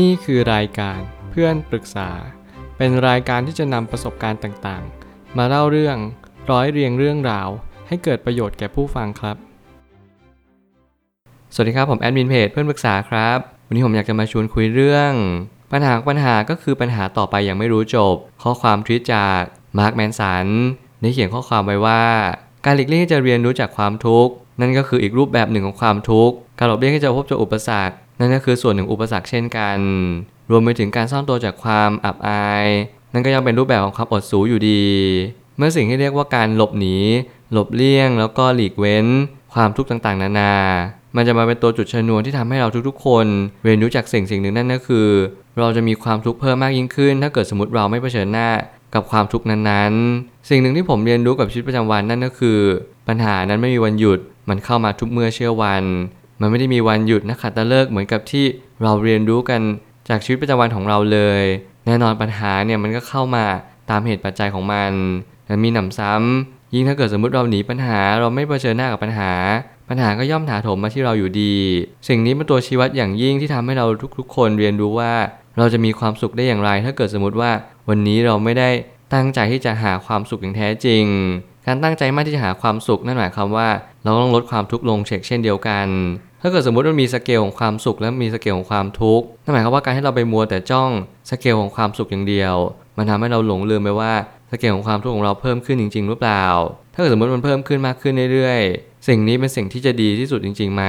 นี่คือรายการเพื่อนปรึกษา เป็นรายการที่จะนำประสบการณ์ต่างๆ มาเล่าเรื่องร้อยเรียงเรื่องราว ให้เกิดประโยชน์แก่ผู้ฟังครับ สวัสดีครับผมแอดมินเพจเพื่อนปรึกษาครับ วันนี้ผมอยากจะมาชวนคุยเรื่อง ปัญหาปัญหาก็คือปัญหาต่อไปอย่างไม่รู้จบ ข้อความทวิตจากมาร์คแมนสันได้เขียนข้อความไว้ว่า การหลีกเลี่ยงจะเรียนรู้จากความทุกข์นั่นก็คืออีกรูปแบบหนึ่งของความทุกข์การหลบเลี่ยงที่จะพบเจออุปสรรค นั่นก็คือส่วนหนึ่งอุปสรรคเช่นกัน รวมไปถึงการซ่อนตัวจากความอับอาย นั่นก็ยังเป็นรูปแบบของความอดสูอยู่ดี เมื่อสิ่งที่เรียกว่าการหลบหนี หลบเลี่ยง แล้วก็หลีกเว้น ความทุกข์ต่างๆ นานา มันจะมาเป็นตัวจุดชนวนที่ทำให้เราทุกๆ คน เรียนรู้จากสิ่งสิ่งหนึ่งนั่นก็คือ เราจะมีความทุกข์เพิ่มมากยิ่งขึ้น ถ้าเกิดสมมติเราไม่เผชิญหน้ากับความทุกข์นั้นๆ สิ่งหนึ่งที่ผมเรียนรู้กับชีวิตประจำวันนั่นก็คือ ปัญหานั้นไม่มีวันหยุด มันเข้ามาทุกเมื่อเชื่อวัน มันไม่ได้มีวันหยุดนะขัดตะเลิกเหมือนกับที่เราเรียนรู้กันจากชีวิตประจำวันของเราเลย แน่นอนปัญหาเนี่ยมันก็เข้ามาตามเหตุปัจจัยของมันแต่มีหนำซ้ำยิ่งถ้าเกิดสมมติเราหนีปัญหาเราไม่เผชิญหน้ากับปัญหา ปัญหาก็ย่อมถาโถมมาที่เราอยู่ดี สิ่งนี้เป็นตัวชี้วัดอย่างยิ่งที่ทำให้เราทุกๆ คนเรียนรู้ว่า เราจะมีความสุขได้อย่างไร ถ้าเกิดสมมติว่าวันนี้เราไม่ได้ตั้งใจที่จะหาความสุขอย่างแท้จริง การตั้งใจมากที่จะหาความสุขนั่นหมายความว่า เราต้องลดความทุกข์ลงเช็คเช่นเดียวกัน ถ้าเกิดสมมติมันมีสเกลของความสุขและมีสเกลของความทุกข์นั่นหมายความว่าการให้เราไปมัวแต่จ้องสเกลของความสุขอย่างเดียว มันทำให้เราหลงลืมไปว่าสเกลของความทุกข์ของเราเพิ่มขึ้นจริง ๆ หรือเปล่า ถ้าเกิดสมมติมันเพิ่มขึ้นมากขึ้นเรื่อยๆ สิ่งนี้เป็นสิ่งที่จะดีที่สุดจริงๆไหม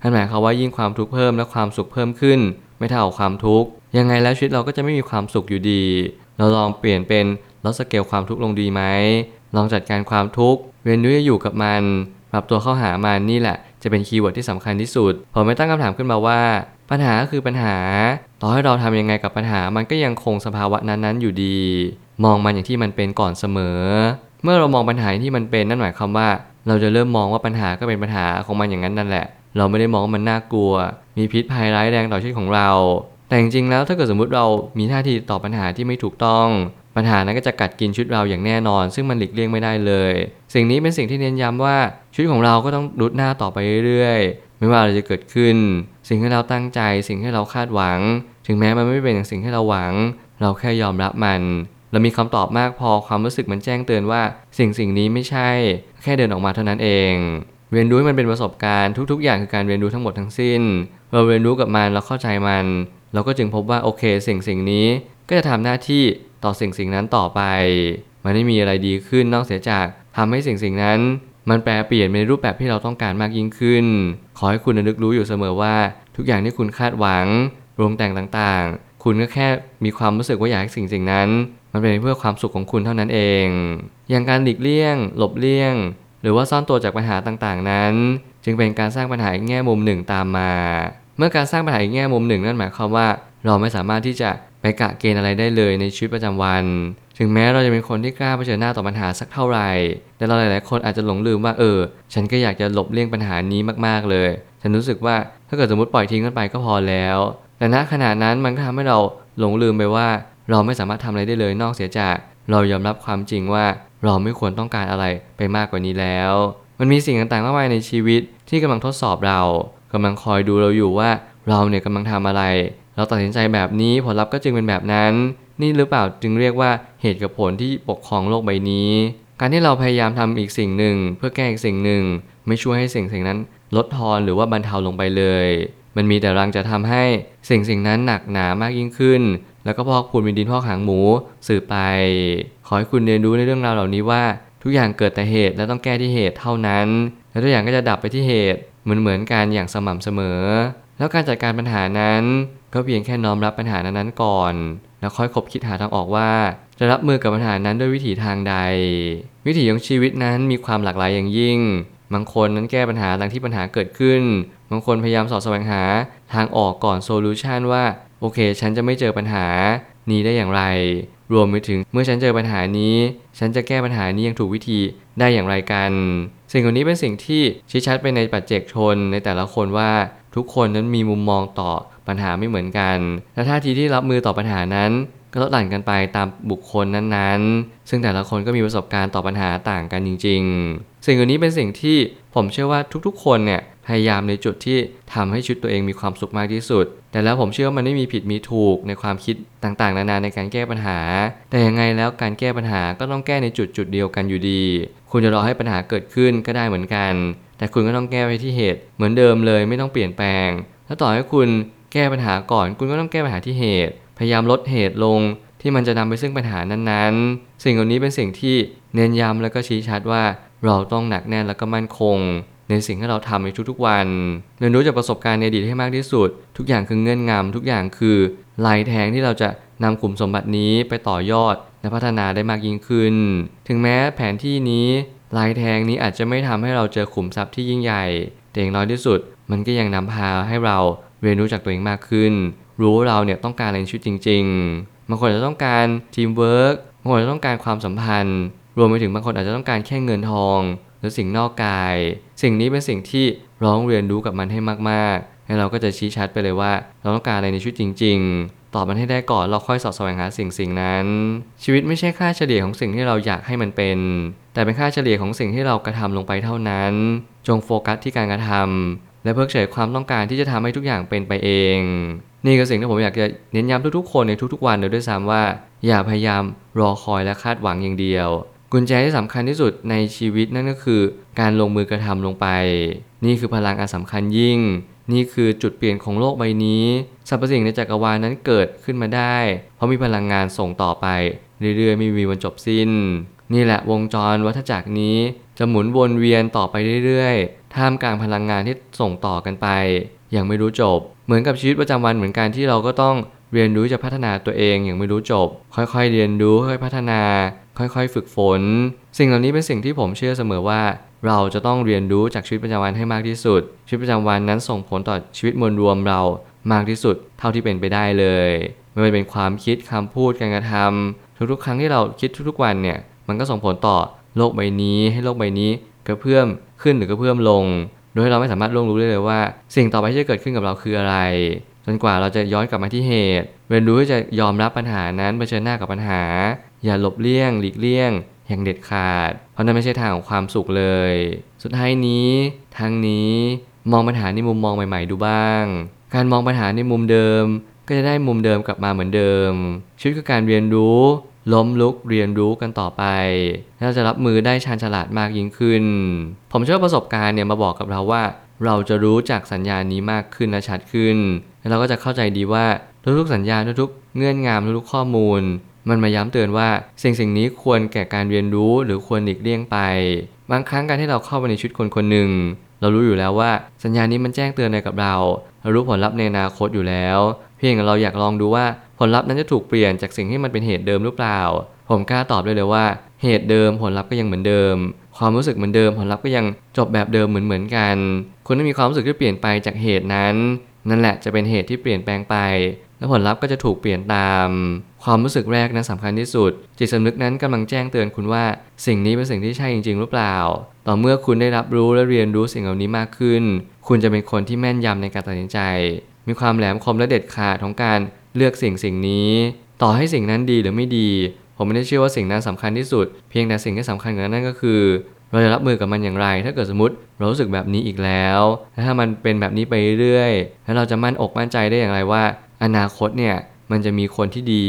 นั่นหมายความว่ายิ่งความทุกข์เพิ่มและความสุขเพิ่มขึ้น ไม่เท่าความทุกข์ ยังไงแล้วชีวิตเราก็จะไม่มีความสุขอยู่ดี เราลองเปลี่ยนเป็นลดสเกลความทุกข์ลงดีไหมลองจัดการความทุกข์เรียนรู้จะอยู่กับมัน ปรับตัวเข้าหามันนี่แหละ จะเป็น keyword ที่สำคัญที่สุด ผมไม่ตั้งคำถามขึ้นมาว่า ปัญหาก็คือปัญหา ต่อให้เราทำยังไงกับปัญหามันก็ยังคงสภาวะนั้นๆอยู่ดี มองมันอย่างที่มันเป็นก่อนเสมอ เมื่อเรามองปัญหาที่มันเป็นนั่นหมายความว่า เราจะเริ่มมองว่าปัญหาก็เป็นปัญหาของมันอย่างนั้นนั่นแหละ เราไม่ได้มองว่ามันน่ากลัว มีพิษภัยร้ายแรงต่อชีวิตของเรา แต่จริงๆแล้วถ้าเกิดสมมุติเรามีท่าทีต่อปัญหาที่ไม่ถูกต้อง ปัญหานั้นก็จะกัดกินชีวิตเราอย่างแน่นอน ซึ่งมันหลีกเลี่ยงไม่ได้เลย สิ่งนี้เป็นสิ่งที่เน้นย้ำว่าชีวิตของเราก็ต้องรุดหน้าต่อไปเรื่อยๆ ไม่ว่าอะไรจะเกิดขึ้น สิ่งที่เราตั้งใจ สิ่งที่เราคาดหวัง ถึงแม้มันไม่เป็นอย่างสิ่งที่เราหวัง เราแค่ยอมรับมัน เรามีคำตอบมากพอความรู้สึกมันแจ้งเตือนว่า สิ่งสิ่งนี้ไม่ใช่ แค่เดินออกมาเท่านั้นเองเรียนรู้มันเป็นประสบการณ์ทุก ๆ อย่างคือการเรียนรู้ทั้งหมดทั้งสิ้น เราเรียนรู้กับมันเราเข้าใจมัน เราก็จึงพบว่าโอเคสิ่งสิ่งนี้ก็จะทำหน้าที่ ต่อสิ่งสิ่งนั้นต่อไป มันไม่มีอะไรดีขึ้นนอกเสียจากทำให้สิ่งสิ่งนั้น มันแปลเปลี่ยนในรูปแบบที่เราต้องการมากยิ่งขึ้น ขอให้คุณนึกรู้อยู่เสมอว่า ทุกอย่างที่คุณคาดหวังรวมแต่งต่างๆ คุณก็แค่มีความรู้สึกว่าอยากให้สิ่งสิ่งนั้น มันเป็นเพื่อความสุขของคุณเท่านั้นเอง อย่างการหลีกเลี่ยง หลบเลี่ยง หรือว่าซ่อนตัวจากปัญหาต่างๆนั้น จึงเป็นการสร้างปัญหาอีกแง่มุมหนึ่งตามมา เมื่อการสร้างปัญหาอีกแง่มุมหนึ่งนั่นหมายความว่า เราไม่สามารถที่จะ ไปกะเกณฑ์อะไรได้เลยในชีวิตประจำวัน ถึงแม้เราจะเป็นคนที่กล้าเผชิญหน้าต่อปัญหาสักเท่าไหร่ แต่เราหลาย ๆ คนอาจจะหลงลืมว่าเออ ฉันก็อยากจะหลบเลี่ยงปัญหานี้มาก ๆ เลย ฉันรู้สึกว่าถ้าเกิดสมมติปล่อยทิ้งกันไปก็พอแล้ว แต่ณขณะนั้นมันก็ทำให้เราหลงลืมไปว่า เราไม่สามารถทำอะไรได้เลยนอกเสียจาก เรายอมรับความจริงว่าเราไม่ควรต้องการอะไรไปมากกว่านี้แล้ว มันมีสิ่งต่าง ๆ มากมายในชีวิตที่กำลังทดสอบเรากำลังคอยดูเราอยู่ว่าเราเนี่ยกำลังทำอะไร เราตัดสินใจแบบนี้ผลลัพธ์ก็จึงเป็นแบบนั้น นี่หรือเปล่าจึงเรียกว่าเหตุกับผลที่ปกครองโลกใบนี้ การที่เราพยายามทำอีกสิ่งหนึ่ง เพื่อแก้อีกสิ่งหนึ่ง ไม่ช่วยให้สิ่งสิ่งนั้น ลดทอนหรือว่าบรรเทาลงไปเลย มันมีแต่รังจะทำให้สิ่งสิ่งนั้นหนักหนามากยิ่งขึ้น แล้วก็พอกพูนเป็นดินพอกหางหมูสืบไป ขอให้คุณเรียนรู้ในเรื่องราวเหล่านี้ว่า ทุกอย่างเกิดแต่เหตุและต้องแก้ที่เหตุเท่านั้น แล้วทุกอย่างก็จะดับไปที่เหตุเหมือนเหมือนกันอย่างสม่ำเสมอ แล้วการจัดการปัญหานั้น ก็เพียงแค่น้อมรับปัญหานั้นๆก่อน แล้วค่อยคบคิดหาทางออกว่า จะรับมือกับปัญหานั้นด้วยวิถีทางใด วิถีของชีวิตนั้นมีความหลากหลายอย่างยิ่ง บางคนนั้นแก้ปัญหาดังที่ปัญหาเกิดขึ้น บางคนพยายามสอดแสวงหาทางออกก่อนโซลูชันว่าโอเค ฉันจะไม่เจอปัญหานี้ได้อย่างไร รวมไปถึงเมื่อฉันเจอปัญหานี้ ฉันจะแก้ปัญหานี้อย่างถูกวิธีได้อย่างไรกัน สิ่งเหล่านี้เป็นสิ่งที่ชี้ชัดไปในปัจเจกชนในแต่ละคนว่าทุกคนนั้นมีมุมมองต่อ ปัญหาไม่เหมือนกัน และท่าทีที่รับมือต่อปัญหานั้น ก็ลดหลั่นกันไปตามบุคคลนั้นๆ ซึ่งแต่ละคนก็มีประสบการณ์ต่อปัญหาต่างกันจริง ๆ สิ่งเหล่านี้เป็นสิ่งที่ผมเชื่อว่าทุกๆ คนเนี่ยพยายามในจุดที่ทำให้ชีวิตตัวเองมีความสุขมากที่สุด แต่แล้วผมเชื่อว่ามันไม่มีผิดมีถูกในความคิดต่างๆ นานาในการแก้ปัญหา แต่ยังไงแล้วการแก้ปัญหาก็ต้องแก้ในจุดจุดเดียวกันอยู่ดี คุณจะรอให้ปัญหาเกิดขึ้นก็ได้เหมือนกัน แต่คุณก็ต้องแก้ไปที่เหตุเหมือนเดิมเลยไม่ต้องเปลี่ยนแปลง ถ้าต่อให้คุณ แก้ปัญหาก่อน คุณก็ต้องแก้ปัญหาที่เหตุ พยายามลดเหตุลงที่มันจะนำไปซึ่งปัญหานั้นๆ สิ่งเหล่านี้เป็นสิ่งที่เน้นย้ำแล้วก็ชี้ชัดว่าเราต้องหนักแน่นแล้วก็มั่นคง ในสิ่งที่เราทำในทุกๆวันเรียนรู้จากประสบการณ์ในอดีตให้มากที่สุด ทุกอย่างคือเงื่อนงำทุกอย่างคือลายแทงที่เราจะนำขุมสมบัตินี้ไปต่อยอดและพัฒนาได้มากยิ่งขึ้น ถึงแม้แผนที่นี้ลายแทงนี้อาจจะไม่ทำให้เราเจอขุมทรัพย์ที่ยิ่งใหญ่ แต่อย่างน้อยที่สุด มันก็ยังนำพาให้เรา เรียนรู้จากตัวเองมากขึ้น รู้ว่าเราเนี่ยต้องการอะไรในชีวิตจริง ๆ บางคนอาจจะต้องการทีมเวิร์กบางคนอาจจะต้องการความสัมพันธ์ รวมไปถึงบางคนอาจจะต้องการแค่เงินทอง หรือสิ่งนอกกาย สิ่งนี้เป็นสิ่งที่ต้องเรียนรู้กับมันให้มากๆแล้วเราก็จะชี้ชัดไปเลยว่า เราต้องการอะไรในชีวิตจริง ๆ ตอบมันให้ได้ก่อนเราค่อยสอดแสวงหาสิ่งสิ่งนั้น ชีวิตไม่ใช่ค่าเฉลี่ยของสิ่งที่เราอยากให้มันเป็น แต่เป็นค่าเฉลี่ยของสิ่งที่เรากระทำลงไปเท่านั้น จงโฟกัสที่การกระทำ และเพิกเฉยความต้องการที่จะทำให้ทุกอย่างเป็นไปเอง นี่คือสิ่งที่ผมอยากจะเน้นย้ำทุกๆ คนในทุกๆวันเลยด้วยซ้ำว่า อย่าพยายามรอคอยและคาดหวังอย่างเดียว กุญแจที่สำคัญที่สุดในชีวิตนั่นก็คือ การลงมือกระทำลงไป นี่คือพลังอันสำคัญยิ่ง นี่คือจุดเปลี่ยนของโลกใบนี้สรรพสิ่งในจักรวาลนั้นเกิดขึ้นมาได้ เพราะมีพลังงานส่งต่อไปเรื่อยๆไม่มีวันจบสิ้น นี่แหละวงจรวัฏจักรนี้จะหมุนวนเวียนต่อไปเรื่อยๆ ท่ามกลางพลังงานที่ส่งต่อกันไป อย่างไม่รู้จบ เหมือนกับชีวิตประจำวันเหมือนกันที่เราก็ต้องเรียนรู้จะพัฒนาตัวเองอย่างไม่รู้จบ ค่อยๆเรียนรู้ค่อยพัฒนา ค่อยๆ ฝึกฝน สิ่งเหล่านี้เป็นสิ่งที่ผมเชื่อเสมอว่า เราจะต้องเรียนรู้จากชีวิตประจำวันให้มากที่สุด ชีวิตประจำวันนั้นส่งผลต่อชีวิตมวลรวมเรามากที่สุด เท่าที่เป็นไปได้เลย ไม่ว่าเป็นความคิดคำพูดการกระทำทุกๆ ครั้งที่เราคิดทุกๆวันเนี่ยมันก็ส่งผลต่อโลกใบนี้ให้โลกใบนี้กระเพื่อม ขึ้นหรือกระเพื่อมลง โดยเราไม่สามารถล่วงรู้ได้เลยว่า สิ่งต่อไปที่จะเกิดขึ้นกับเราคืออะไร จนกว่าเราจะย้อนกลับมาที่เหตุ เรียนรู้ที่จะยอมรับปัญหานั้นเผชิญหน้ากับปัญหา อย่าหลบเลี่ยง หลีกเลี่ยง อย่างเด็ดขาด เพราะนั่นไม่ใช่ทางของความสุขเลย สุดท้ายนี้ทางนี้มองปัญหาในมุมมองใหม่ ๆ ดูบ้าง การมองปัญหาในมุมเดิม ก็จะได้มุมเดิมกลับมาเหมือนเดิมชีวิตคือการเรียนรู้ ล้มลุกเรียนรู้กันต่อไปเราจะรับมือได้ชาญฉลาดมากยิ่งขึ้น ผมเชื่อประสบการณ์เนี่ยมาบอกกับเราว่า เราจะรู้จักสัญญาณนี้มากขึ้นและชัดขึ้น แล้วเราก็จะเข้าใจดีว่าทุกๆสัญญาณทุกๆเงื่อนงำทุกๆข้อมูล มันมาย้ำเตือนว่าสิ่งสิ่งนี้ควรแก่การเรียนรู้หรือควรหลีกเลี่ยงไป บางครั้งการที่เราเข้าไปในชีวิตคนคนหนึ่งเรารู้อยู่แล้วว่าสัญญาณนี้มันแจ้งเตือนอะไรกับเรา เรารู้ผลลัพธ์ในอนาคตอยู่แล้ว เพียงเราอยากลองดูว่า ผลลัพธ์นั้นจะถูกเปลี่ยนจากสิ่งที่มันเป็นเหตุเดิมหรือเปล่า ผมกล้าตอบได้เลยว่า เหตุเดิมผลลัพธ์ก็ยังเหมือนเดิม ความรู้สึกเหมือนเดิม ผลลัพธ์ก็ยังจบแบบเดิมเหมือนเหมือนกัน คุณต้องมีความรู้สึกที่เปลี่ยนไปจากเหตุนั้น นั่นแหละจะเป็นเหตุที่เปลี่ยนแปลงไป และผลลัพธ์ก็จะถูกเปลี่ยนตาม ความรู้สึกแรกนั้นสำคัญที่สุด จิตสำนึกนั้นกำลังแจ้งเตือนคุณว่า สิ่งนี้เป็นสิ่งที่ใช่จริง ๆ หรือเปล่า ต่อเมื่อคุณได้รับรู้และเรียนรู้สิ่งเหล่านี้มากขึ้น คุณจะเป็นคนที่แม่นยำในการตัดสินใจ มีความแหลมคมและเด็ดขาดของการ เลือกสิ่งสิ่งนี้ ต่อให้สิ่งนั้นดีหรือไม่ดี ผมไม่ได้เชื่อว่าสิ่งนั้นสำคัญที่สุด เพียงแต่สิ่งที่สำคัญกว่านั้นก็คือ เราจะรับมือกับมันอย่างไร ถ้าเกิดสมมติเรารู้สึกแบบนี้อีกแล้วและถ้ามันเป็นแบบนี้ไปเรื่อยแล้วเราจะมั่นอกมั่นใจได้อย่างไรว่า อนาคตเนี่ยมันจะมีคนที่ดี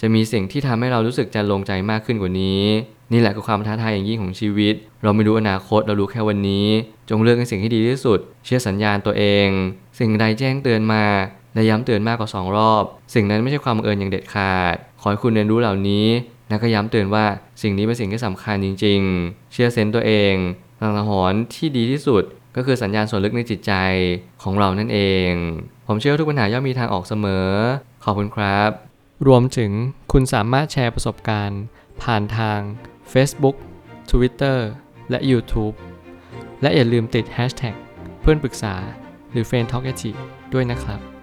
จะมีสิ่งที่ทำให้เรารู้สึกจะลงใจมากขึ้นกว่านี้นี่แหละคือความท้าทายอย่างยิ่งของชีวิต เราไม่รู้อนาคต เรารู้แค่วันนี้ จงเลือกในสิ่งที่ดีที่สุด เชื่อสัญญาณตัวเอง สิ่งใดแจ้งเตือนมา และย้ำเตือนมากกว่า 2 รอบ สิ่งนั้นไม่ใช่ความบังเอิญอย่างเด็ดขาด ขอให้คุณเรียนรู้เหล่านี้และก็ย้ำเตือนว่าสิ่งนี้เป็นสิ่งที่สำคัญจริง ๆ เชื่อเซนต์ตัวเองตังหอนที่ดีที่สุดก็คือสัญญาณส่วนลึกในจิตใจของเรานั่นเอง ผมเชื่อทุกปัญหาย่อมมีทางออกเสมอ ขอบคุณครับ รวมถึงคุณสามารถแชร์ประสบการณ์ ผ่านทาง Facebook Twitter และ YouTube และอย่าลืมติด Hashtag เพื่อนปรึกษาหรือ f r ร e n d t a l k ด้วยนะครับ